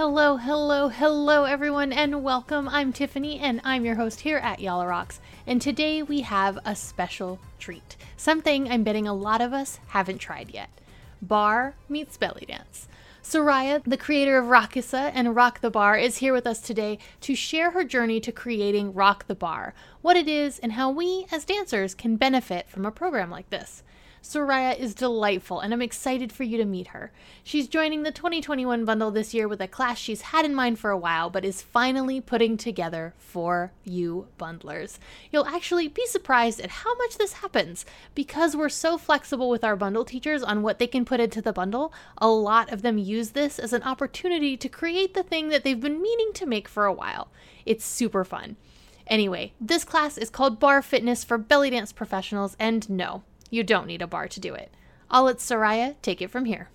Hello, hello, hello, everyone, and welcome. I'm Tiffany, and I'm your host here at Yalla Rocks. And today we have a special treat something I'm betting a lot of us haven't tried yet bar meets belly dance. Soraya, the creator of Rakasa and Rock the Bar, is here with us today to share her journey to creating Rock the Bar, what it is, and how we as dancers can benefit from a program like this. Soraya is delightful, and I'm excited for you to meet her. She's joining the 2021 bundle this year with a class she's had in mind for a while, but is finally putting together for you bundlers. You'll actually be surprised at how much this happens. Because we're so flexible with our bundle teachers on what they can put into the bundle, a lot of them use this as an opportunity to create the thing that they've been meaning to make for a while. It's super fun. Anyway, this class is called Bar Fitness for Belly Dance Professionals, and no, you don't need a bar to do it. I'll let Soraya take it from here.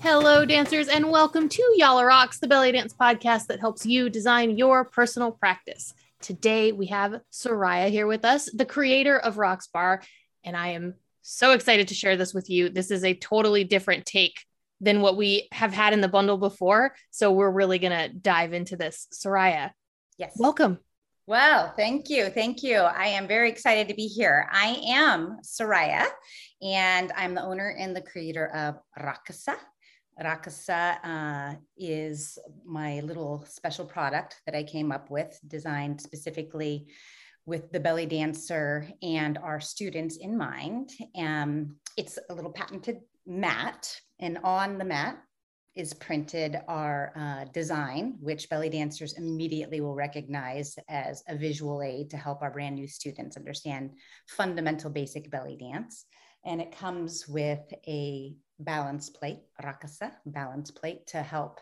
Hello, dancers, and welcome to Yalla Rocks, the belly dance podcast that helps you design your personal practice. Today, we have Soraya here with us, the creator of Rocks Bar, and I am so excited to share this with you. This is a totally different take than what we have had in the bundle before. So we're really going to dive into this. Soraya. Yes. Welcome. Well, thank you. Thank you. I am very excited to be here. I am Soraya, and I'm the owner and the creator of Rakasa. Rakasa uh, is my little special product that I came up with, designed specifically with the belly dancer and our students in mind. Um, it's a little patented mat and on the mat is printed our uh, design, which belly dancers immediately will recognize as a visual aid to help our brand new students understand fundamental basic belly dance. And it comes with a balance plate, rakasa balance plate, to help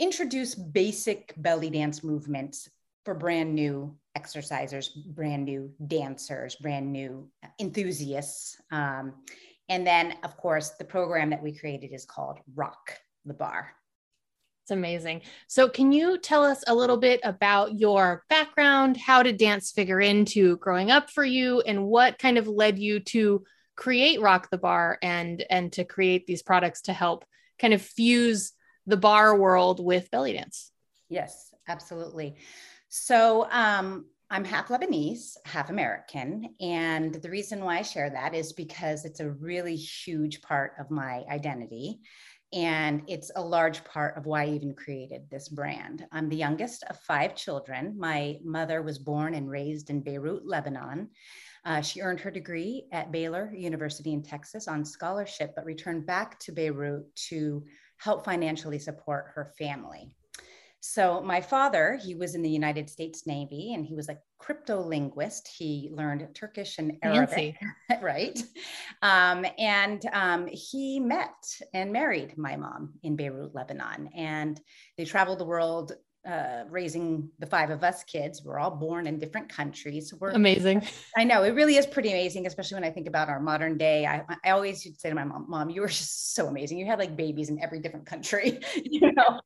introduce basic belly dance movements for brand new exercisers, brand new dancers, brand new enthusiasts. Um, and then, of course, the program that we created is called Rock the Bar. It's amazing. So, can you tell us a little bit about your background? How did dance figure into growing up for you, and what kind of led you to create Rock the Bar and and to create these products to help kind of fuse the bar world with belly dance? Yes, absolutely. So, um, I'm half Lebanese, half American. And the reason why I share that is because it's a really huge part of my identity. And it's a large part of why I even created this brand. I'm the youngest of five children. My mother was born and raised in Beirut, Lebanon. Uh, she earned her degree at Baylor University in Texas on scholarship, but returned back to Beirut to help financially support her family. So my father, he was in the United States Navy and he was a crypto linguist. He learned Turkish and Arabic, right? Um, and um, he met and married my mom in Beirut, Lebanon. And they traveled the world uh, raising the five of us kids. We're all born in different countries. We're amazing. I know it really is pretty amazing, especially when I think about our modern day. I, I always used to say to my mom, "Mom, you were just so amazing. You had like babies in every different country, you know."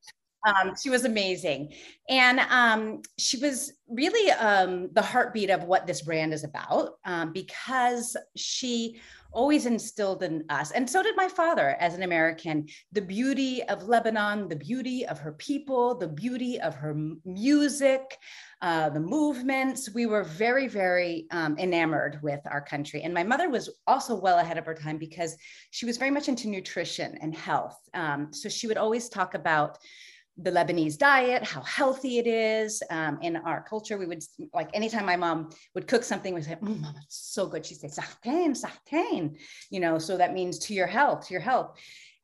Um, she was amazing. And um, she was really um, the heartbeat of what this brand is about um, because she always instilled in us, and so did my father as an American, the beauty of Lebanon, the beauty of her people, the beauty of her music, uh, the movements. We were very, very um, enamored with our country. And my mother was also well ahead of her time because she was very much into nutrition and health. Um, so she would always talk about the Lebanese diet, how healthy it is. Um, in our culture, we would like anytime my mom would cook something, we say, mm, "Mama, it's so good." She'd say, "Sahtain, sahtain," you know. So that means to your health, to your health.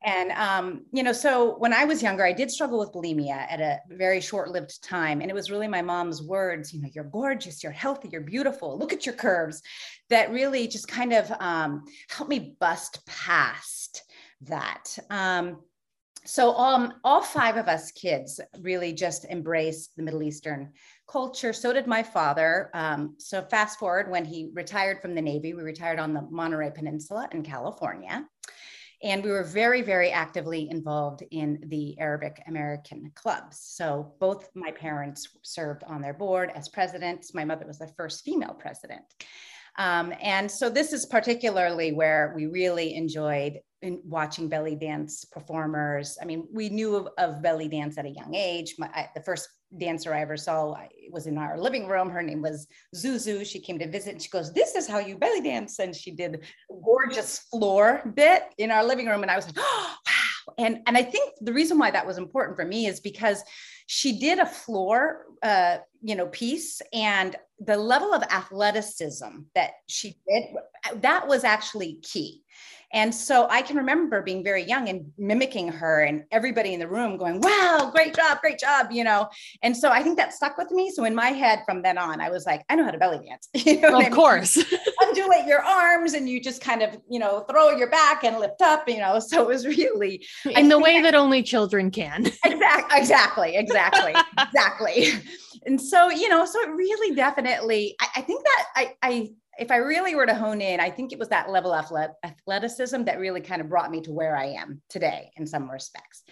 And um, you know, so when I was younger, I did struggle with bulimia at a very short-lived time, and it was really my mom's words, you know, "You're gorgeous, you're healthy, you're beautiful. Look at your curves," that really just kind of um, helped me bust past that. Um, so um, all five of us kids really just embraced the Middle Eastern culture. So did my father. Um, so fast forward when he retired from the Navy, we retired on the Monterey Peninsula in California. And we were very, very actively involved in the Arabic American clubs. So both my parents served on their board as presidents. My mother was the first female president. Um, and so this is particularly where we really enjoyed in watching belly dance performers. I mean, we knew of, of belly dance at a young age. My, I, the first dancer I ever saw was in our living room. Her name was Zuzu. She came to visit and she goes, This is how you belly dance. And she did a gorgeous floor bit in our living room. And I was like, Oh, wow. And, and I think the reason why that was important for me is because she did a floor, uh, you know, piece and the level of athleticism that she did, that was actually key. And so I can remember being very young and mimicking her and everybody in the room going, wow, great job, great job, you know. And so I think that stuck with me. So in my head from then on, I was like, I know how to belly dance. you know of course. Undulate your arms and you just kind of, you know, throw your back and lift up, you know. So it was really in the way I, that only children can. exactly, exactly, exactly, exactly. And so, you know, so it really definitely, I, I think that I, I if I really were to hone in, I think it was that level of athleticism that really kind of brought me to where I am today in some respects.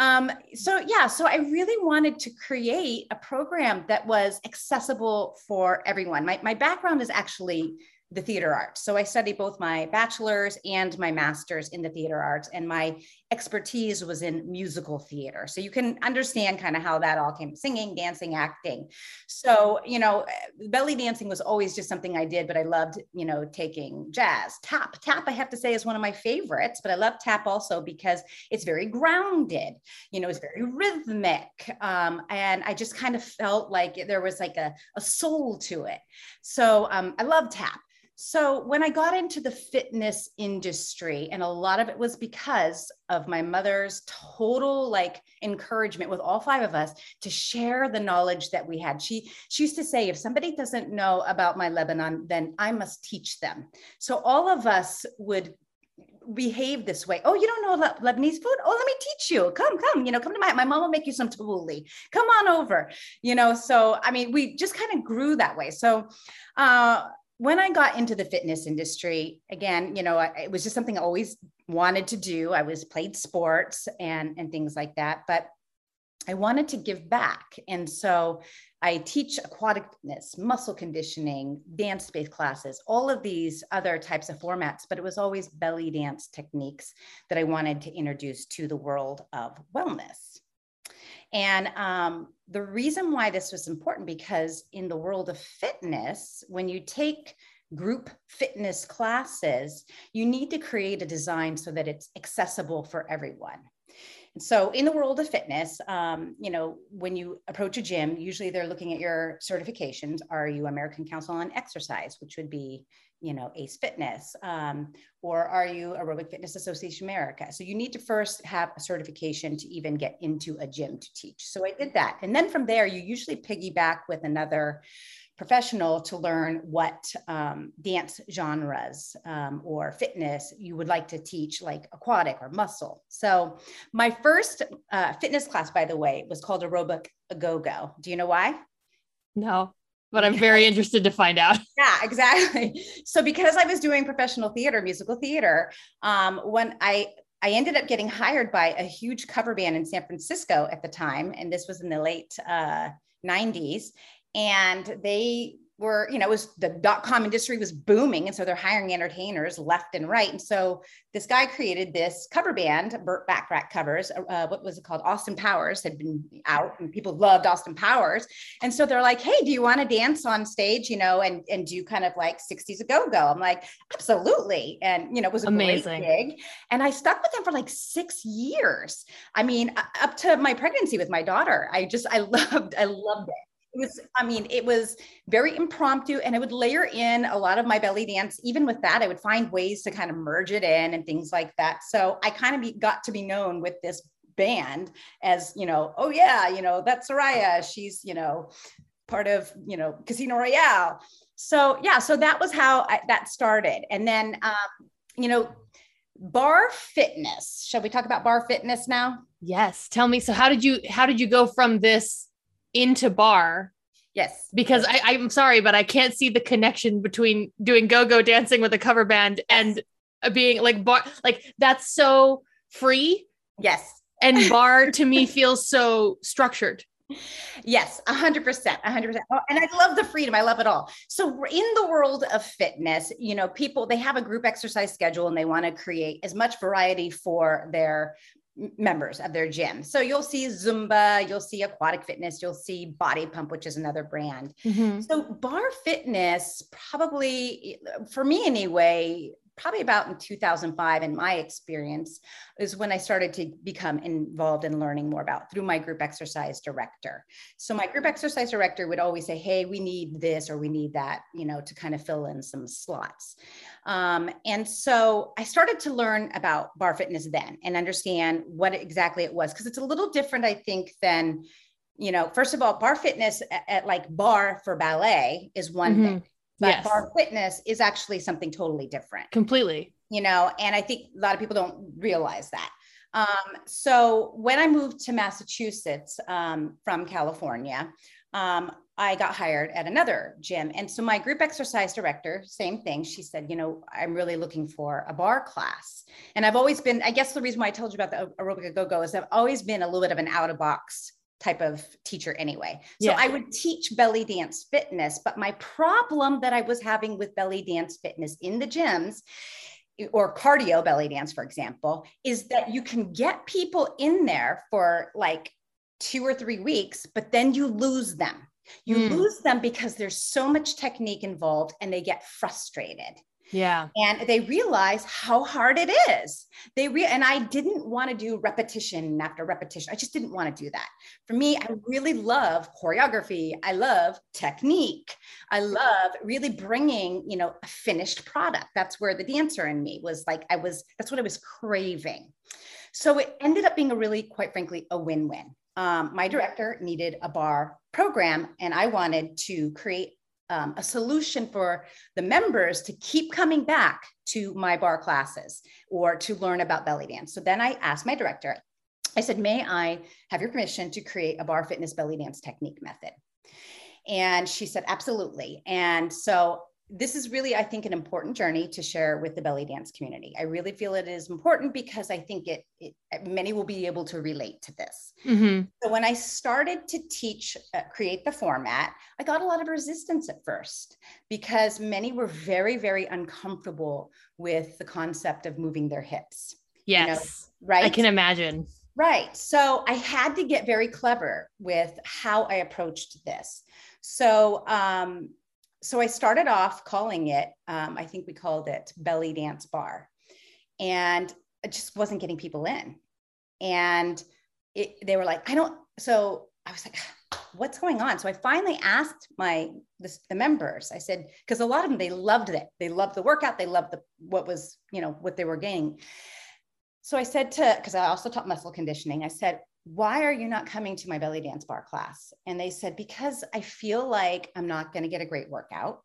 Um, so, yeah, so I really wanted to create a program that was accessible for everyone. My, my background is actually the theater arts. So I studied both my bachelor's and my master's in the theater arts, and my expertise was in musical theater. So you can understand kind of how that all came singing, dancing, acting. So, you know, belly dancing was always just something I did, but I loved, you know, taking jazz. Tap, tap, I have to say, is one of my favorites, but I love tap also because it's very grounded, you know, it's very rhythmic. Um, and I just kind of felt like there was like a, a soul to it. So um, I love tap. So when I got into the fitness industry, and a lot of it was because of my mother's total like encouragement with all five of us to share the knowledge that we had. She she used to say, if somebody doesn't know about my Lebanon, then I must teach them. So all of us would behave this way. Oh, you don't know Lebanese food? Oh, let me teach you. Come, come, you know, come to my, my mom will make you some tabbouleh. Come on over, you know? So, I mean, we just kind of grew that way. So, uh, when I got into the fitness industry, again, you know, it was just something I always wanted to do. I was played sports and and things like that, but I wanted to give back. And so I teach aquatic fitness, muscle conditioning, dance based classes, all of these other types of formats, but it was always belly dance techniques that I wanted to introduce to the world of wellness. And um, the reason why this was important because in the world of fitness, when you take group fitness classes, you need to create a design so that it's accessible for everyone. And so in the world of fitness, um, you know, when you approach a gym, usually they're looking at your certifications. Are you American Council on Exercise, which would be, you know, ACE Fitness, um, or are you Aerobic Fitness Association America? So you need to first have a certification to even get into a gym to teach. So I did that. And then from there, you usually piggyback with another professional to learn what um, dance genres um, or fitness you would like to teach, like aquatic or muscle. So, my first uh, fitness class, by the way, was called Aerobic a Go Go. Do you know why? No, but I'm very interested to find out. Yeah, exactly. So, because I was doing professional theater, musical theater, um, when I I ended up getting hired by a huge cover band in San Francisco at the time, and this was in the late uh, 90s and they were, you know, it was the dot com industry was booming. And so they're hiring entertainers left and right. And so this guy created this cover band, Burt Bacharach covers. Uh, what was it called? Austin Powers had been out and people loved Austin Powers. And so they're like, hey, do you want to dance on stage, you know, and, and do kind of like 60s a go go? I'm like, absolutely. And, you know, it was Amazing. gig. And I stuck with them for like six years. I mean, up to my pregnancy with my daughter. I just, I loved, I loved it it was i mean it was very impromptu and i would layer in a lot of my belly dance. Even with that i would find ways to kind of merge it in and things like that. So i kind of be, got to be known with this band as you know oh yeah you know that's soraya. She's you know part of you know casino royale. So yeah so that was how I, that started. And then um, you know bar fitness. Shall we talk about bar fitness now? Yes. Tell me so how did you how did you go from this into bar. Yes. Because I, I'm sorry, but I can't see the connection between doing go-go dancing with a cover band and being like bar like that's so free. Yes. And bar to me feels so structured. Yes, 100%. 100%. Oh, and I love the freedom. I love it all. So, in the world of fitness, you know, people, they have a group exercise schedule and they want to create as much variety for their members of their gym. So you'll see Zumba, you'll see Aquatic Fitness, you'll see Body Pump, which is another brand. Mm-hmm. So Bar Fitness, probably for me anyway, probably about in 2005 in my experience is when i started to become involved in learning more about through my group exercise director. So my group exercise director would always say hey we need this or we need that you know to kind of fill in some slots. Um, and so i started to learn about bar fitness then and understand what exactly it was because it's a little different i think than you know first of all bar fitness at, at like bar for ballet is one mm-hmm. thing but yes. barre fitness is actually something totally different. Completely. You know and i think a lot of people don't realize that. Um, so when i moved to massachusetts um, from california um, i got hired at another gym. And so my group exercise director same thing. She said you know i'm really looking for a bar class. And i've always been i guess the reason why i told you about the aerobic go-go is i've always been a little bit of an out of box type of teacher anyway. So yeah. I would teach belly dance fitness, but my problem that I was having with belly dance fitness in the gyms or cardio belly dance, for example, is that you can get people in there for like two or three weeks, but then you lose them. You mm. lose them because there's so much technique involved and they get frustrated. Yeah. And they realize how hard it is. They re- and I didn't want to do repetition after repetition. I just didn't want to do that. For me, I really love choreography. I love technique. I love really bringing, you know, a finished product. That's where the dancer in me was like I was that's what I was craving. So it ended up being a really quite frankly a win-win. Um, my director needed a bar program and I wanted to create um, a solution for the members to keep coming back to my bar classes or to learn about belly dance. So then I asked my director, I said, May I have your permission to create a bar fitness belly dance technique method? And she said, Absolutely. And so this is really, I think, an important journey to share with the belly dance community. I really feel it is important because I think it, it many will be able to relate to this. Mm-hmm. So when I started to teach, uh, create the format, I got a lot of resistance at first because many were very, very uncomfortable with the concept of moving their hips. Yes, you know, right. I can imagine. Right. So I had to get very clever with how I approached this. So um, so I started off calling it, um, I think we called it Belly Dance Bar. And I just wasn't getting people in. And it, they were like, I don't, so I was like, what's going on? So I finally asked my, the, the members, I said, because a lot of them, they loved it. They loved the workout. They loved the, what was, you know, what they were gaining. So I said to, because I also taught muscle conditioning, I said, why are you not coming to my belly dance bar class? And they said, because I feel like I'm not going to get a great workout.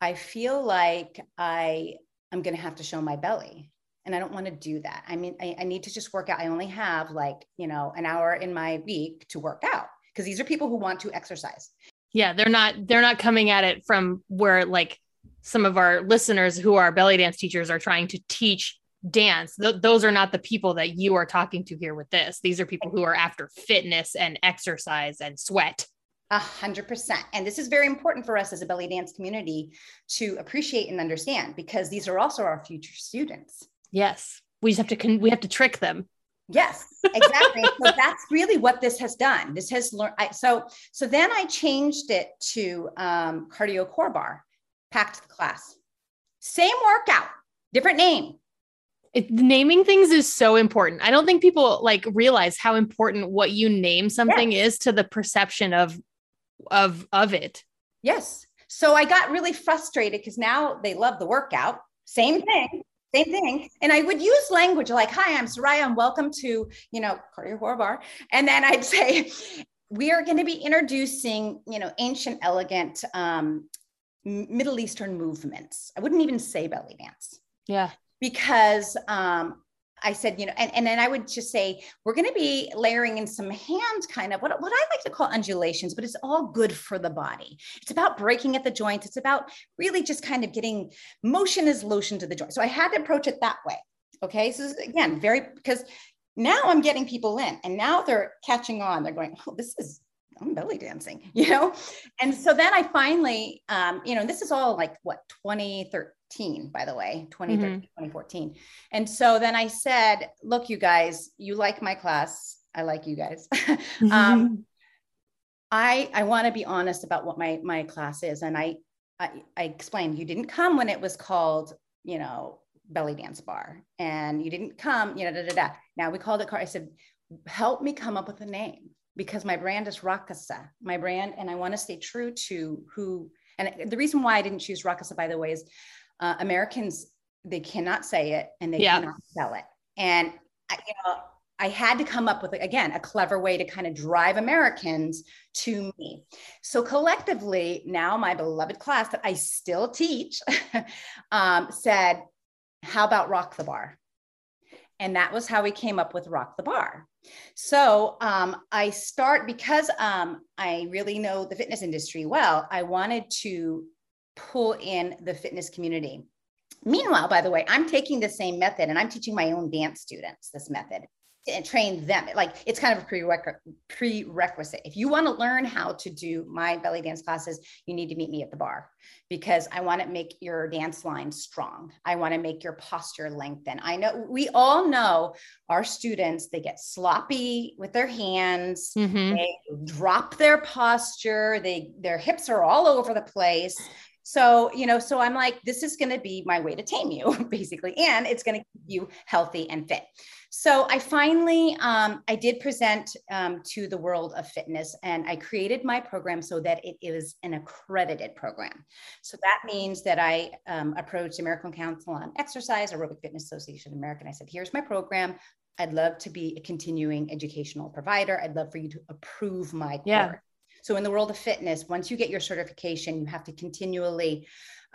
I feel like I am going to have to show my belly. And I don't want to do that. I mean, I, I need to just work out. I only have like, you know, an hour in my week to work out because these are people who want to exercise. Yeah. They're not, they're not coming at it from where like some of our listeners who are belly dance teachers are trying to teach dance th- those are not the people that you are talking to here with this these are people who are after fitness and exercise and sweat a hundred percent. And this is very important for us as a belly dance community to appreciate and understand because these are also our future students. Yes. We just have to, con- we have to trick them. Yes, exactly. so that's really what this has done. This has learned. So, so then I changed it to um, cardio core bar, packed the class, same workout, different name, it, naming things is so important. I don't think people like realize how important what you name something yes. is to the perception of of of it. Yes. So I got really frustrated because now they love the workout. Same thing. Same thing. And I would use language like, hi, I'm Soraya, and welcome to, you know, Cardio Core Barre. And then I'd say, we are going to be introducing, you know, ancient, elegant um, Middle Eastern movements. I wouldn't even say belly dance. Yeah because um, I said, you know, and, and then I would just say, we're going to be layering in some hand kind of what, what I like to call undulations, but it's all good for the body. It's about breaking at the joints. It's about really just kind of getting motion is lotion to the joint. So I had to approach it that way. Okay. So again, very, because now I'm getting people in and now they're catching on. They're going, oh, this is I'm belly dancing, you know? And so then I finally, um, you know, this is all like what, 2013, by the way, 2013, mm-hmm. 2014. And so then I said, look, you guys, you like my class. I like you guys. um, I, I want to be honest about what my, my class is. And I, I, I explained, you didn't come when it was called, you know, belly dance bar and you didn't come, you know, da, da, da. Now we called it car. I said, help me come up with a name because my brand is Rakasa, my brand, and I want to stay true to who. And the reason why I didn't choose Rakasa, by the way, is uh, Americans they cannot say it and they yeah. cannot sell it. And I, you know, I had to come up with again a clever way to kind of drive Americans to me. So collectively, now my beloved class that I still teach um, said, "How about rock the bar?" And that was how we came up with rock the bar. So um, I start because um, I really know the fitness industry well. I wanted to pull in the fitness community. Meanwhile, by the way, I'm taking the same method and I'm teaching my own dance students this method and train them. Like it's kind of a prerequisite. If you want to learn how to do my belly dance classes, you need to meet me at the bar because I want to make your dance line strong. I want to make your posture lengthen. I know we all know our students, they get sloppy with their hands, mm-hmm. they drop their posture, they their hips are all over the place. So, you know, so I'm like, this is going to be my way to tame you, basically, and it's going to keep you healthy and fit. So I finally, um, I did present um, to the world of fitness and I created my program so that it is an accredited program. So that means that I um, approached American Council on Exercise, Aerobic Fitness Association of America, and I said, here's my program. I'd love to be a continuing educational provider. I'd love for you to approve my yeah. course. So in the world of fitness, once you get your certification, you have to continually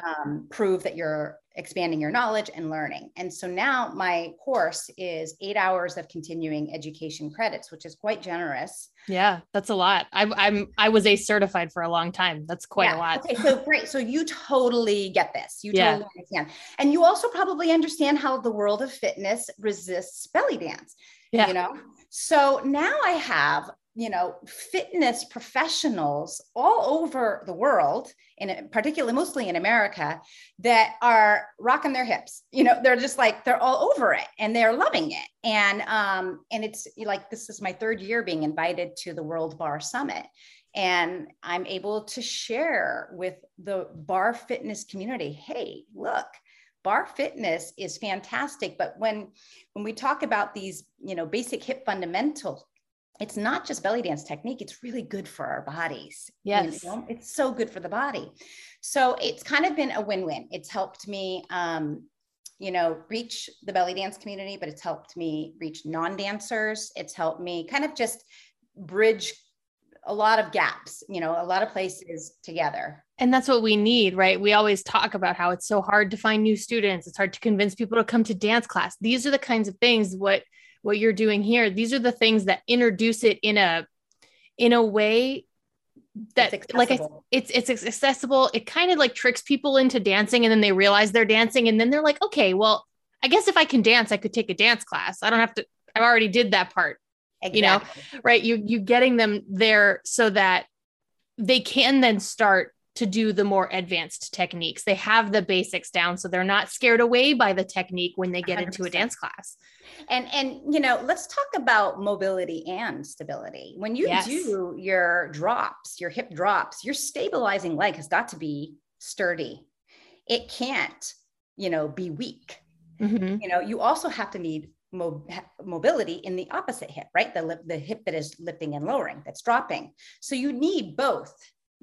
um, prove that you're expanding your knowledge and learning. And so now my course is eight hours of continuing education credits, which is quite generous. Yeah, that's a lot. I'm I'm I was a certified for a long time. That's quite yeah. a lot. Okay, so great. So you totally get this. You totally yeah. understand. And you also probably understand how the world of fitness resists belly dance. Yeah. You know, so now I have you know fitness professionals all over the world in particularly mostly in america that are rocking their hips. You know they're just like they're all over it and they're loving it. And um and it's like this is my third year being invited to the world bar summit. And i'm able to share with the bar fitness community hey look bar fitness is fantastic. But when when we talk about these you know basic hip fundamentals it's not just belly dance technique it's really good for our bodies yes. you know? it's so good for the body. So it's kind of been a win-win. It's helped me um, you know reach the belly dance community but it's helped me reach non-dancers. It's helped me kind of just bridge a lot of gaps you know a lot of places together. And that's what we need right? We always talk about how it's so hard to find new students. It's hard to convince people to come to dance class. These are the kinds of things what what you're doing here. These are the things that introduce it in a in a way that it's like I, it's it's accessible. It kind of like tricks people into dancing and then they realize they're dancing and then they're like okay well i guess if i can dance i could take a dance class. I don't have to i already did that part. Exactly. you know? Right? You you getting them there so that they can then start to do the more advanced techniques. They have the basics down so they're not scared away by the technique when they get 100%. into a dance class. And and you know let's talk about mobility and stability. When you yes. do your drops your hip drops your stabilizing leg has got to be sturdy. It can't you know be weak. Mm-hmm. you know you also have to need mo- mobility in the opposite hip right? The, the hip that is lifting and lowering that's dropping. So you need both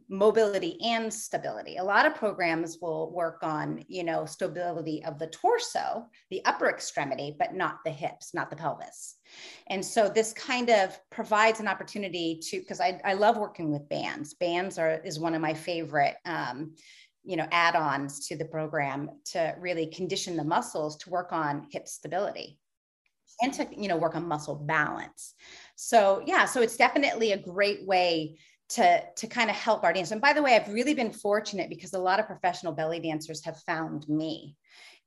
mobility and stability. A lot of programs will work on, you know, stability of the torso, the upper extremity, but not the hips, not the pelvis. And so this kind of provides an opportunity to, because I, I love working with bands. Bands are is one of my favorite um, you know, add-ons to the program to really condition the muscles to work on hip stability and to, you know, work on muscle balance. So yeah, so it's definitely a great way to to kind of help our dance. And by the way, I've really been fortunate because a lot of professional belly dancers have found me.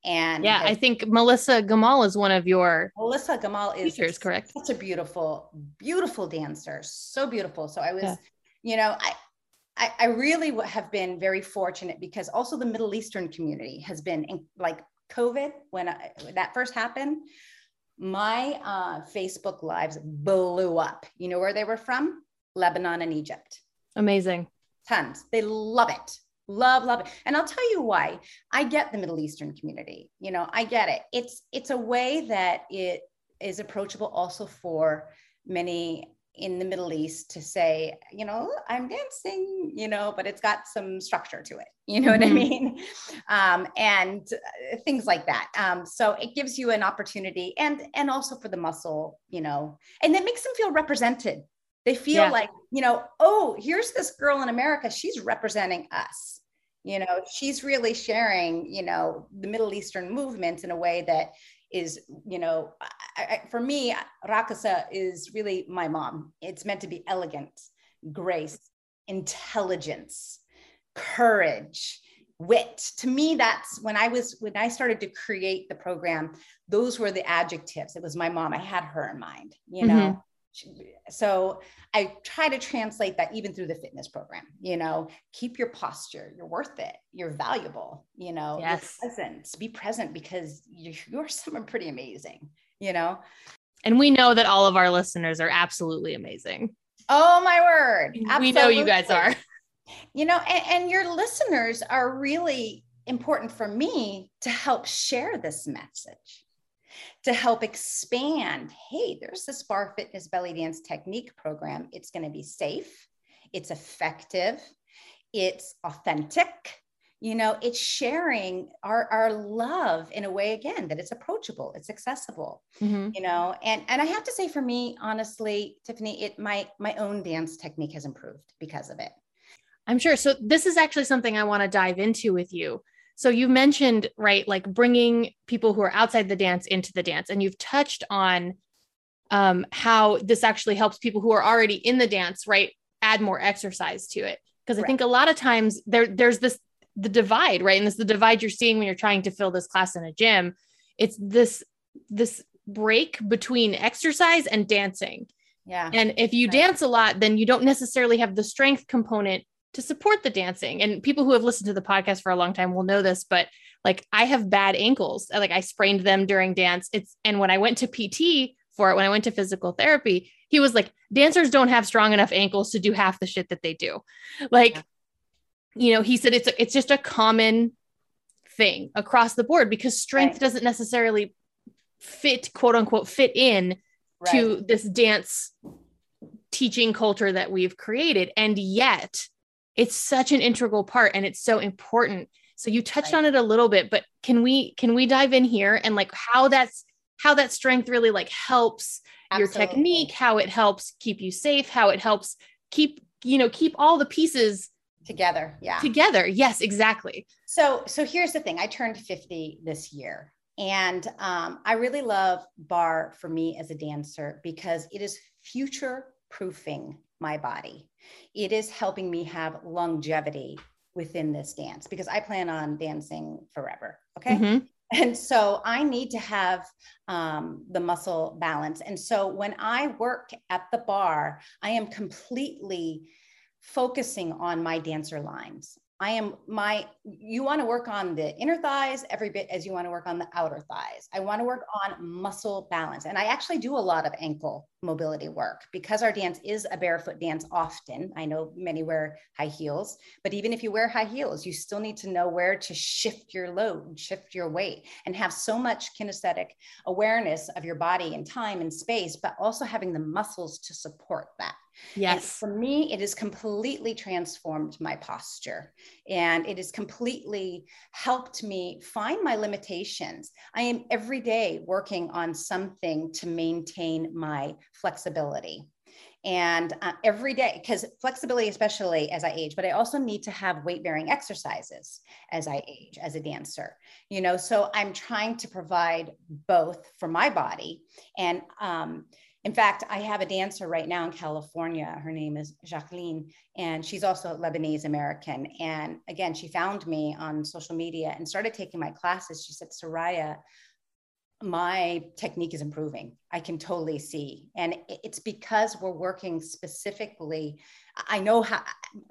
And yeah, I think Melissa Gamal is one of your Melissa Gamal is teachers, correct? Such a beautiful, beautiful dancer, so beautiful. So I was, yeah. you know, I, I, I really have been very fortunate because also the Middle Eastern community has been in, like COVID when, I, when that first happened. My uh, Facebook lives blew up. You know where they were from? Lebanon and Egypt. Amazing. Tons. They love it. Love, love it. And I'll tell you why. I get the Middle Eastern community. You know, I get it. It's it's a way that it is approachable also for many in the Middle East to say, you know, I'm dancing, you know, but it's got some structure to it. You know mm-hmm. what I mm-hmm. mean? Um, and uh, things like that. Um, so it gives you an opportunity and and also for the muscle, you know, and it makes them feel represented. They feel yeah. like, you know, oh, here's this girl in America. She's representing us. You know, she's really sharing, you know, the Middle Eastern movement in a way that is, you know, I, I, for me, Rakasa is really my mom. It's meant to be elegant, grace, intelligence, courage, wit. To me, that's when I was, when I started to create the program, those were the adjectives. It was my mom. I had her in mind, you know. Mm-hmm. So i try to translate that even through the fitness program you know keep your posture you're worth it you're valuable you know yes. present be present because you're someone pretty amazing you know? And we know that all of our listeners are absolutely amazing. Oh my word. Absolutely. we know you guys are. You know and, and your listeners are really important for me to help share this message to help expand hey, there's this barre fitness belly dance technique program. It's going to be safe, it's effective, it's authentic. You know, it's sharing our, our love in a way again that it's approachable, it's accessible. Mm-hmm. You know, and and I have to say, for me, honestly, Tiffany, it my my own dance technique has improved because of it. I'm sure. So this is actually something I want to dive into with you so you mentioned, right, like bringing people who are outside the dance into the dance, and you've touched on um, how this actually helps people who are already in the dance, right, add more exercise to it. Because I right. think a lot of times there there's this the divide, right, and this is the divide you're seeing when you're trying to fill this class in a gym. It's this this break between exercise and dancing. Yeah. And if you right. dance a lot, then you don't necessarily have the strength component to support the dancing. And people who have listened to the podcast for a long time will know this, but like I have bad ankles. Like I sprained them during dance. It's and when I went to PT for it, when I went to physical therapy, he was like, dancers don't have strong enough ankles to do half the shit that they do. Like, yeah. you know, he said it's it's just a common thing across the board because strength right. doesn't necessarily fit, quote unquote, fit in right. to this dance teaching culture that we've created. And yet it's such an integral part and it's so important. So you touched right. on it a little bit but can we can we dive in here and like how that's how that strength really like helps Absolutely. your technique how it helps keep you safe how it helps keep you know keep all the pieces together yeah. together. Yes exactly. So so here's the thing. I turned 50 this year and um, i really love bar for me as a dancer because it is future proofing my body. It is helping me have longevity within this dance because I plan on dancing forever. Okay. Mm-hmm. And so I need to have um, the muscle balance. And so when I work at the bar, I am completely focusing on my dancer lines. I am my, you want to work on the inner thighs every bit as you want to work on the outer thighs. I want to work on muscle balance. And I actually do a lot of ankle mobility work because our dance is a barefoot dance often. I know many wear high heels, but even if you wear high heels, you still need to know where to shift your load, shift your weight, and have so much kinesthetic awareness of your body and time and space, but also having the muscles to support that. Yes. And for me, it has completely transformed my posture and it has completely helped me find my limitations. I am every day working on something to maintain my flexibility. And uh, every day, because flexibility, especially as I age, but I also need to have weight bearing exercises as I age as a dancer, you know. So I'm trying to provide both for my body and, um, in fact, I have a dancer right now in California. Her name is Jacqueline, and she's also Lebanese American. And again, she found me on social media and started taking my classes. She said, Soraya, my technique is improving. I can totally see. And it's because we're working specifically. I know how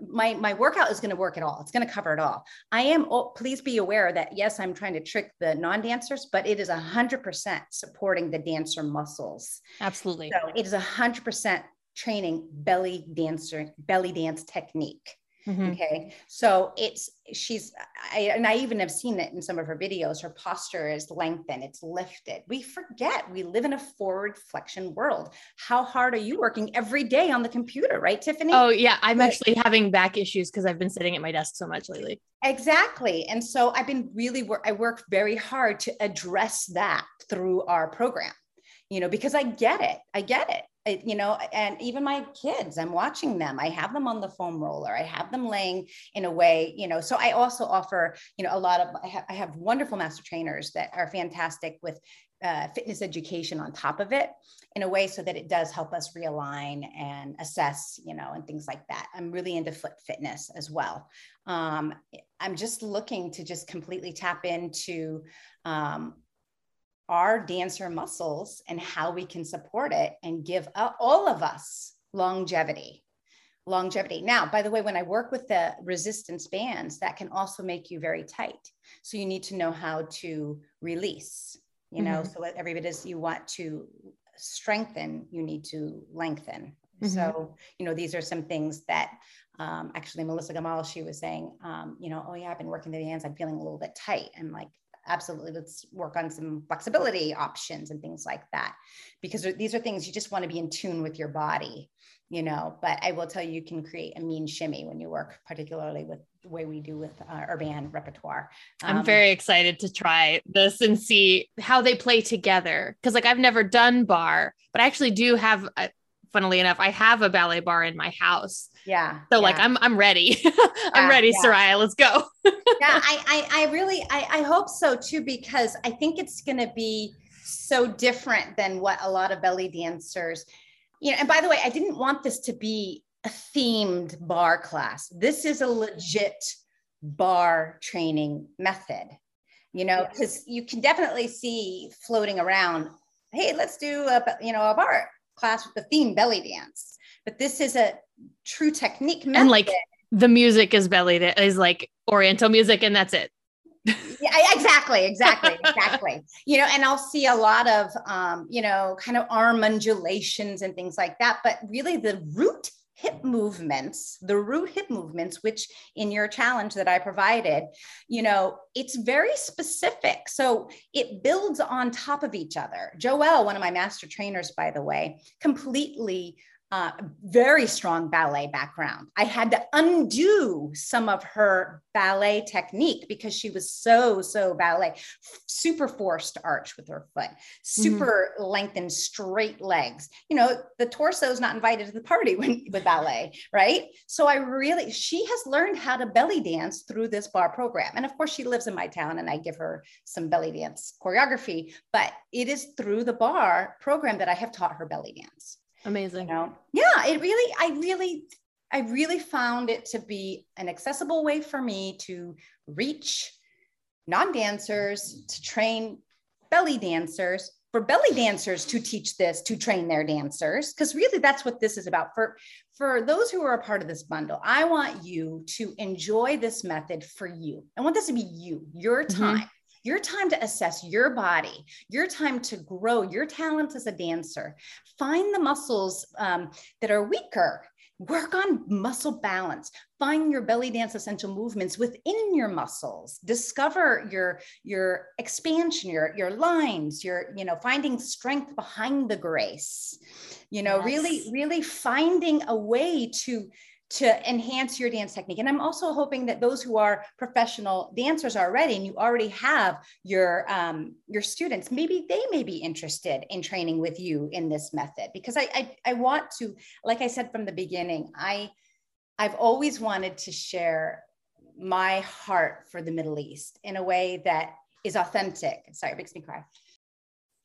my, my workout is going to work at all. It's going to cover it all. I am, oh, please be aware that yes, I'm trying to trick the non dancers, but it is 100% supporting the dancer muscles. Absolutely. So it is 100% training belly dancer, belly dance technique. Mm-hmm. Okay. So it's, she's, I, and I even have seen it in some of her videos. Her posture is lengthened, it's lifted. We forget we live in a forward flexion world. How hard are you working every day on the computer, right, Tiffany? Oh, yeah. I'm actually having back issues because I've been sitting at my desk so much lately. Exactly. And so I've been really, I work very hard to address that through our program you know, because I get it. I get it you know, and even my kids, I'm watching them. I have them on the foam roller. I have them laying in a way, you know. So I also offer, you know, a lot of. I have, I have wonderful master trainers that are fantastic with uh, fitness education on top of it in a way so that it does help us realign and assess, you know, and things like that. I'm really into foot fitness as well. Um, I'm just looking to just completely tap into um, our dancer muscles and how we can support it and give all of us longevity. Longevity. Now by the way when i work with the resistance bands that can also make you very tight. So you need to know how to release you know mm-hmm. so every bit as you want to strengthen you need to lengthen. Mm-hmm. so you know these are some things that um, actually melissa gamal she was saying um, you know oh yeah i've been working the hands i'm feeling a little bit tight. And like absolutely let's work on some flexibility options and things like that. Because these are things you just want to be in tune with your body you know? But i will tell you you can create a mean shimmy when you work particularly with the way we do with uh, our band repertoire um, i'm very excited to try this and see how they play together. Because like i've never done bar but i actually do have a, funnily enough, I have a ballet bar in my house. Yeah. So yeah. like I'm I'm ready. I'm yeah, ready, yeah. Soraya. Let's go. yeah, I, I I really I, I hope so too, because I think it's gonna be so different than what a lot of belly dancers, you know, and by the way, I didn't want this to be a themed bar class. This is a legit bar training method, you know, because you can definitely see floating around, hey, let's do a you know a barre class with the theme belly dance, but this is a true technique method. And like the music is belly that is like oriental music and that's it. yeah, exactly, exactly, exactly. you know, and I'll see a lot of, um, you know, kind of arm undulations and things like that. But really, the root hip movements, the root hip movements, which in your challenge that I provided, you know, it's very specific. So it builds on top of each other. Joelle, one of my master trainers, by the way, completely uh, very strong ballet background. I had to undo some of her ballet technique because she was so, so ballet, super forced arch with her foot, super mm-hmm. lengthened straight legs. You know, the torso is not invited to the party when, with ballet, right? So I really, she has learned how to belly dance through this bar program. And of course, she lives in my town and I give her some belly dance choreography, but it is through the bar program that I have taught her belly dance. Amazing. You know? Yeah, it really, I really, I really found it to be an accessible way for me to reach non dancers, to train belly dancers, for belly dancers to teach this, to train their dancers, because really that's what this is about. For, for those who are a part of this bundle, I want you to enjoy this method for you. I want this to be you, your mm-hmm. time. Mm-hmm your time to assess your body, your time to grow your talent as a dancer. Find the muscles um, that are weaker. Work on muscle balance. Find your belly dance essential movements within your muscles. Discover your your expansion, your your lines, your you know finding strength behind the grace. You know, yes. really really finding a way to to enhance your dance technique. And I'm also hoping that those who are professional dancers already, and you already have your um, your students, maybe they may be interested in training with you in this method. Because I, I I want to, like I said from the beginning, I I've always wanted to share my heart for the Middle East in a way that is authentic. Sorry, it makes me cry.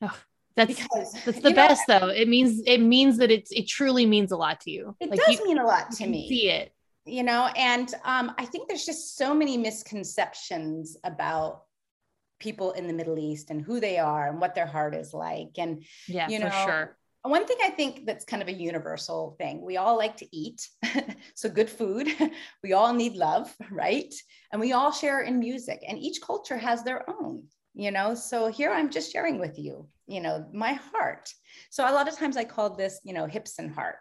Oh, that's because, that's the best know, though. It means it means that it's it truly means a lot to you. It like does you, mean a lot to me. See it. You know, and um, I think there's just so many misconceptions about people in the Middle East and who they are and what their heart is like. And, yeah, you know, sure. One thing I think that's kind of a universal thing, we all like to eat. so good food, we all need love, right? And we all share in music and each culture has their own, you know? So here I'm just sharing with you, you know, my heart. So a lot of times I call this, you know, hips and heart,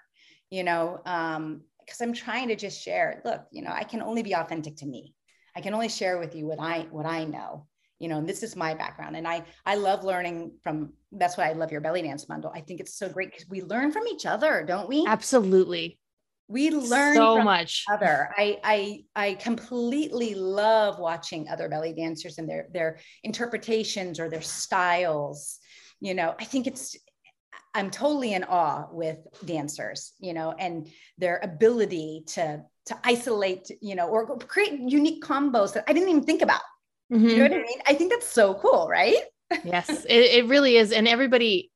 you know, um, because I'm trying to just share, look, you know, I can only be authentic to me. I can only share with you what I what I know you know and this is my background and i i love learning from that's why i love your belly dance bundle i think it's so great because we learn from each other don't we absolutely we learn so much other i i i completely love watching other belly dancers and their their interpretations or their styles you know i think it's i'm totally in awe with dancers you know and their ability to to isolate you know or create unique combos that i didn't even think about Mm-hmm. You know what I mean? I think that's so cool, right? yes, it, it really is. And everybody,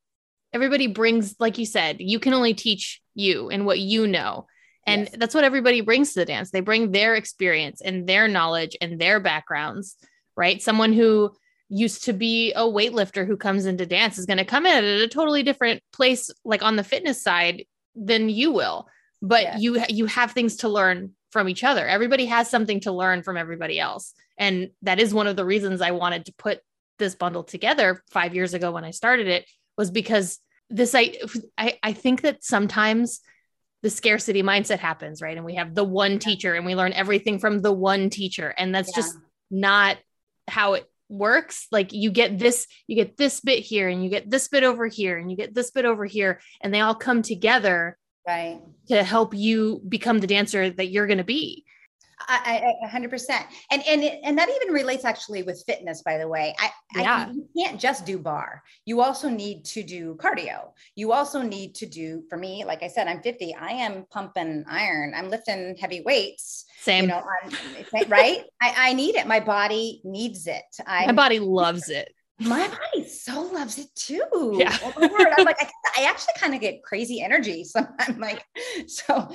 everybody brings, like you said, you can only teach you and what you know. And yes. that's what everybody brings to the dance. They bring their experience and their knowledge and their backgrounds, right? Someone who used to be a weightlifter who comes into dance is going to come in at a totally different place, like on the fitness side, than you will. But yes. you you have things to learn from each other. Everybody has something to learn from everybody else. And that is one of the reasons I wanted to put this bundle together 5 years ago when I started it was because this I I, I think that sometimes the scarcity mindset happens, right? And we have the one teacher and we learn everything from the one teacher. And that's yeah. just not how it works. Like you get this you get this bit here and you get this bit over here and you get this bit over here and they all come together right. to help you become the dancer that you're going to be I, I, 100% and and and that even relates actually with fitness by the way. I, yeah. I you can't just do barre. you also need to do cardio. You also need to do for me like i said i'm 50 i am pumping iron. I'm lifting heavy weights. Same. you know right? I, I need it. My body needs it. I, my body loves it. My body so loves it too. Yeah. I'm like, I, I actually kind of get crazy energy sometimes. Like, so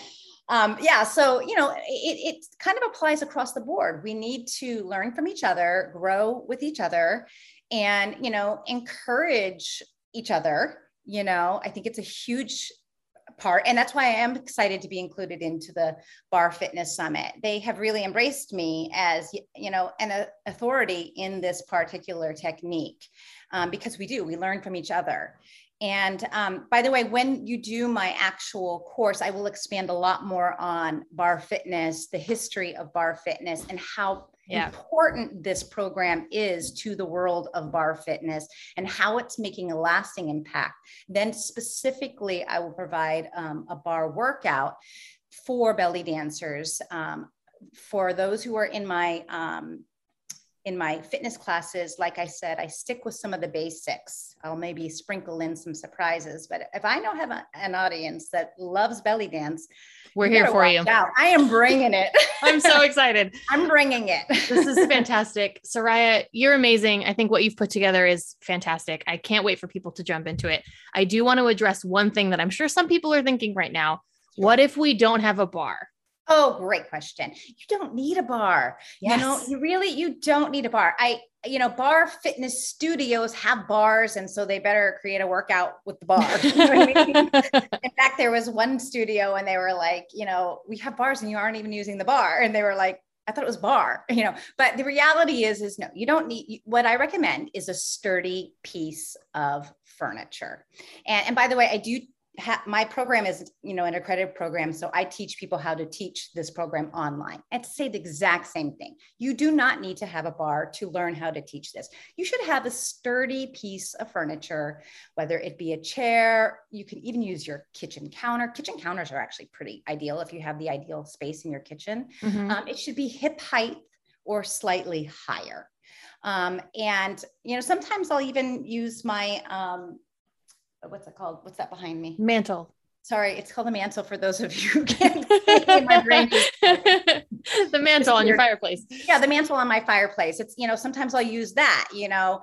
um, yeah, so you know, it, it kind of applies across the board. We need to learn from each other, grow with each other, and you know, encourage each other. You know, I think it's a huge part and that's why i am excited to be included into the Barre fitness summit they have really embraced me as you know an authority in this particular technique um, because we do we learn from each other and um, by the way when you do my actual course i will expand a lot more on barre fitness the history of barre fitness and how yeah. important this program is to the world of barre fitness and how it's making a lasting impact. Then, specifically, I will provide um, a barre workout for belly dancers. Um, for those who are in my um, in my fitness classes, like I said, I stick with some of the basics. I'll maybe sprinkle in some surprises. But if I don't have a, an audience that loves belly dance, we're here for you. Out. I am bringing it. I'm so excited. I'm bringing it. this is fantastic. Soraya, you're amazing. I think what you've put together is fantastic. I can't wait for people to jump into it. I do want to address one thing that I'm sure some people are thinking right now. What if we don't have a barre? Oh, great question. You don't need a bar. Yes. You know, you really you don't need a bar. I you know, barre fitness studios have bars, and so they better create a workout with the bar. You know I mean? In fact, there was one studio, and they were like, you know, we have bars, and you aren't even using the bar, and they were like, I thought it was bar, you know. But the reality is, is no, you don't need. What I recommend is a sturdy piece of furniture. And, and by the way, I do ha- my program is you know an accredited program so i teach people how to teach this program online and to say the exact same thing. You do not need to have a bar to learn how to teach this. You should have a sturdy piece of furniture whether it be a chair. You can even use your kitchen counter. Kitchen counters are actually pretty ideal if you have the ideal space in your kitchen. Mm-hmm. um, it should be hip height or slightly higher. Um, and you know sometimes i'll even use my um, what's it called? What's that behind me? Mantle. Sorry, it's called a mantle for those of you who can't see my brain. the mantle on your fireplace. Yeah, the mantle on my fireplace. It's, you know, sometimes I'll use that, you know.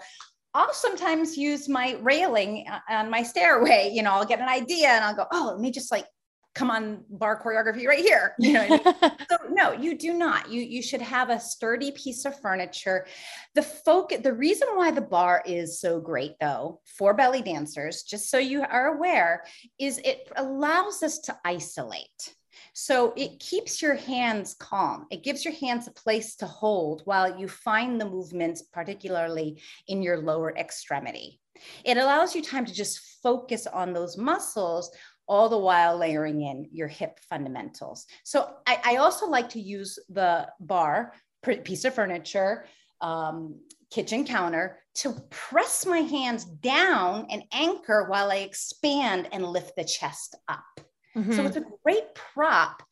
I'll sometimes use my railing uh, on my stairway. You know, I'll get an idea and I'll go, oh, let me just like come on bar choreography right here. You know so no you do not. You you should have a sturdy piece of furniture. The focus the reason why the bar is so great though for belly dancers just so you are aware is it allows us to isolate. So it keeps your hands calm. It gives your hands a place to hold while you find the movements, particularly in your lower extremity. It allows you time to just focus on those muscles all the while layering in your hip fundamentals. So I, I also like to use the bar, piece of furniture, um, kitchen counter to press my hands down and anchor while I expand and lift the chest up. Mm-hmm. So it's a great prop,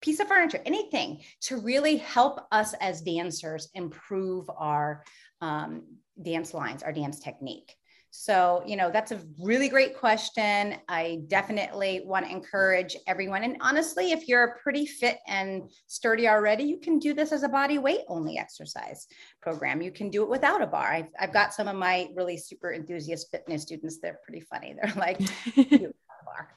piece of furniture, anything to really help us as dancers improve our um, dance lines, our dance technique. So, you know, that's a really great question. I definitely want to encourage everyone. And honestly, if you're pretty fit and sturdy already, you can do this as a body weight only exercise program. You can do it without a bar. I've, I've got some of my really super enthusiast fitness students. They're pretty funny. They're like.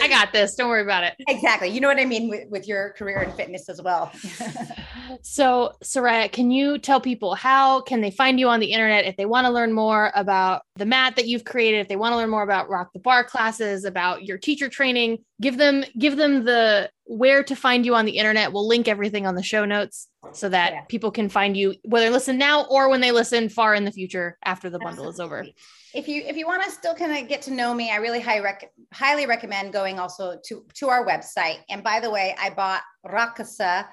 I got this. Don't worry about it. Exactly. You know what I mean with, with your career in fitness as well. so, Soraya, can you tell people how can they find you on the internet if they want to learn more about the mat that you've created, if they want to learn more about Rock the Bar classes, about your teacher training, give them give them the where to find you on the internet. We'll link everything on the show notes so that yeah. people can find you whether listen now or when they listen far in the future after the bundle Absolutely. is over if you if you want to still kind of get to know me, I really high rec- highly recommend going also to to our website. And by the way, I bought Rakasa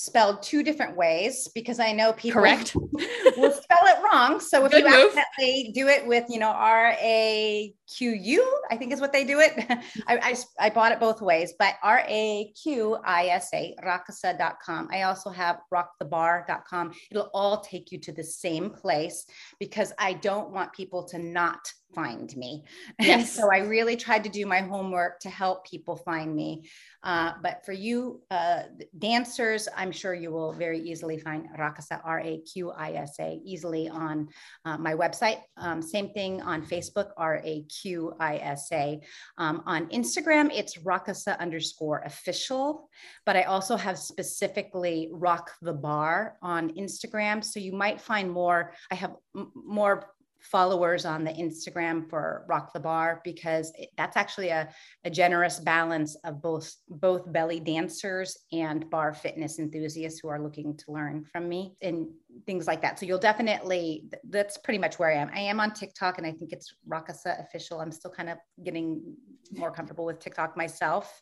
spelled two different ways because I know people correct will spell it wrong. So if Good you move. accidentally do it with, you know, R A Q U, I think is what they do it. I, I, I, bought it both ways, but R A Q I S A, rakasa.com. I also have rockthebar.com. It'll all take you to the same place because I don't want people to not find me. Yes. so I really tried to do my homework to help people find me. Uh, but for you uh, dancers, I'm sure you will very easily find Rakasa, R A Q I S A, easily on uh, my website. Um, same thing on Facebook, R A Q I S A. Um, on Instagram, it's Rakasa underscore official. But I also have specifically Rock the Bar on Instagram. So you might find more, I have more followers on the Instagram for Rock the Bar because it, that's actually a, a generous balance of both both belly dancers and barre fitness enthusiasts who are looking to learn from me and things like that. So you'll definitely that's pretty much where I am. I am on TikTok and I think it's Rakasa official. I'm still kind of getting more comfortable with TikTok myself.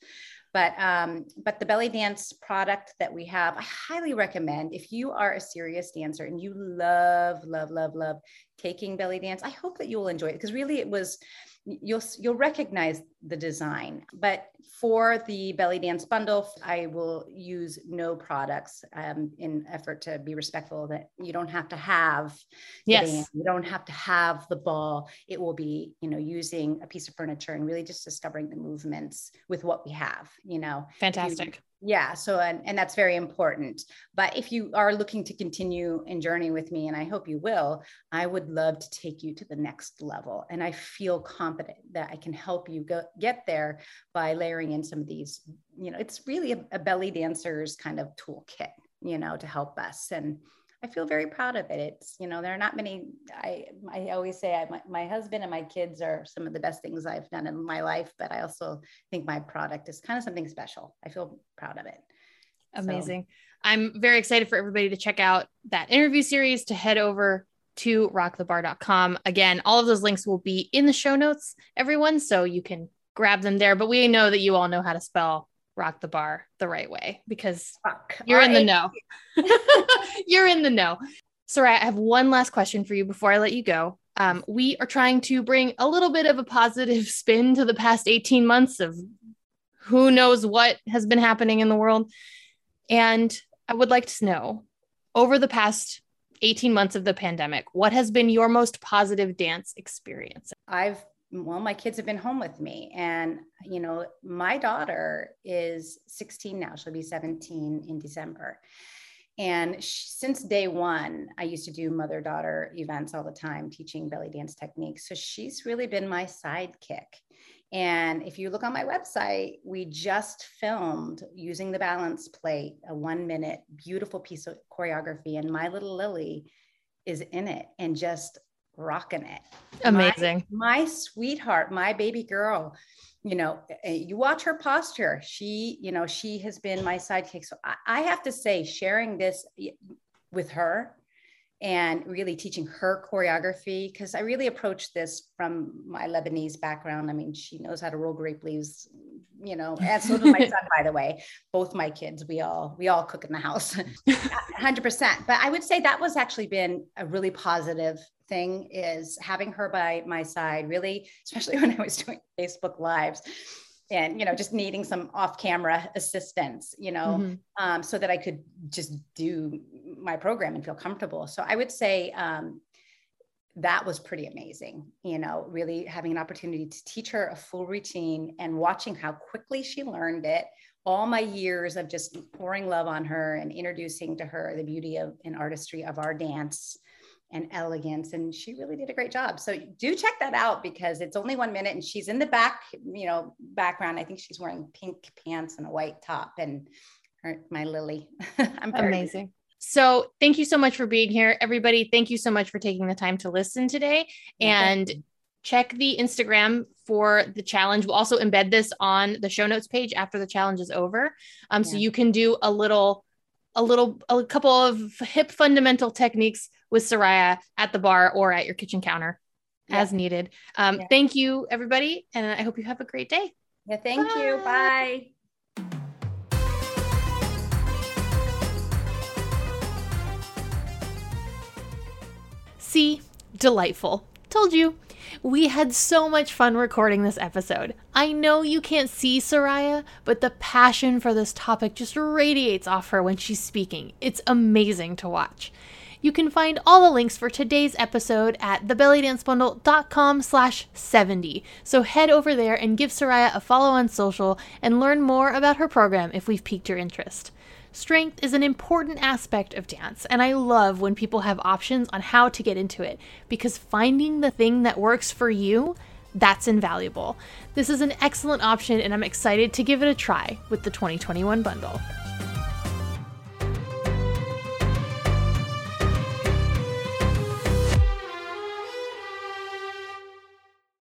But um, but the belly dance product that we have, I highly recommend if you are a serious dancer and you love, love, love, love taking belly dance. I hope that you will enjoy it because really it was you'll you'll recognize the design but for the belly dance bundle i will use no products um, in effort to be respectful that you don't have to have yes. band. you don't have to have the ball. It will be you know using a piece of furniture and really just discovering the movements with what we have you know. Fantastic yeah so and, and that's very important. But if you are looking to continue in journey with me and i hope you will i would love to take you to the next level. And i feel confident that i can help you go get there by layering in some of these you know it's really a, a belly dancers kind of toolkit you know to help us. And I feel very proud of it. It's, you know, there are not many, I, I always say I, my, my husband and my kids are some of the best things I've done in my life, but I also think my product is kind of something special. I feel proud of it. Amazing. So. I'm very excited for everybody to check out that interview series to head over to rockthebar.com. Again, all of those links will be in the show notes, everyone, so you can grab them there. But we know that you all know how to spell rock the bar the right way because Fuck. you're in the know. you're in the know. Soraya, I have one last question for you before I let you go. Um, we are trying to bring a little bit of a positive spin to the past 18 months of who knows what has been happening in the world. And I would like to know over the past 18 months of the pandemic, what has been your most positive dance experience? I've well my kids have been home with me and you know my daughter is 16 now she'll be 17 in december and she, since day one i used to do mother daughter events all the time teaching belly dance techniques so she's really been my sidekick And if you look on my website, we just filmed using the balance plate, a one minute beautiful piece of choreography. And my little Lily is in it and just rocking it. Amazing. My, my sweetheart, my baby girl, you know, you watch her posture. She, you know, she has been my sidekick. So I, I have to say, sharing this with her and really teaching her choreography because I really approached this from my Lebanese background. I mean, she knows how to roll grape leaves, you know, and so does my son, by the way. Both my kids, we all we all cook in the house, hundred percent. But I would say that was actually been a really positive thing is having her by my side. Really, especially when I was doing Facebook lives and you know just needing some off camera assistance you know mm-hmm. um, so that i could just do my program and feel comfortable so i would say um, that was pretty amazing you know really having an opportunity to teach her a full routine and watching how quickly she learned it all my years of just pouring love on her and introducing to her the beauty of and artistry of our dance and elegance and she really did a great job. So do check that out because it's only one minute and she's in the back you know background. I think she's wearing pink pants and a white top and her, my lily. I'm amazing. so thank you so much for being here everybody. Thank you so much for taking the time to listen today. And check the instagram for the challenge. We'll also embed this on the show notes page after the challenge is over. Um, yeah. so you can do a little a little a couple of hip fundamental techniques with Soraya at the bar or at your kitchen counter yeah. as needed. Um, yeah. Thank you, everybody, and I hope you have a great day. Yeah, thank Bye. you. Bye. See, delightful. Told you. We had so much fun recording this episode. I know you can't see Soraya, but the passion for this topic just radiates off her when she's speaking. It's amazing to watch. You can find all the links for today's episode at thebellydancebundle.com slash 70. So head over there and give Soraya a follow on social and learn more about her program if we've piqued your interest. Strength is an important aspect of dance, and I love when people have options on how to get into it because finding the thing that works for you, that's invaluable. This is an excellent option, and I'm excited to give it a try with the 2021 bundle.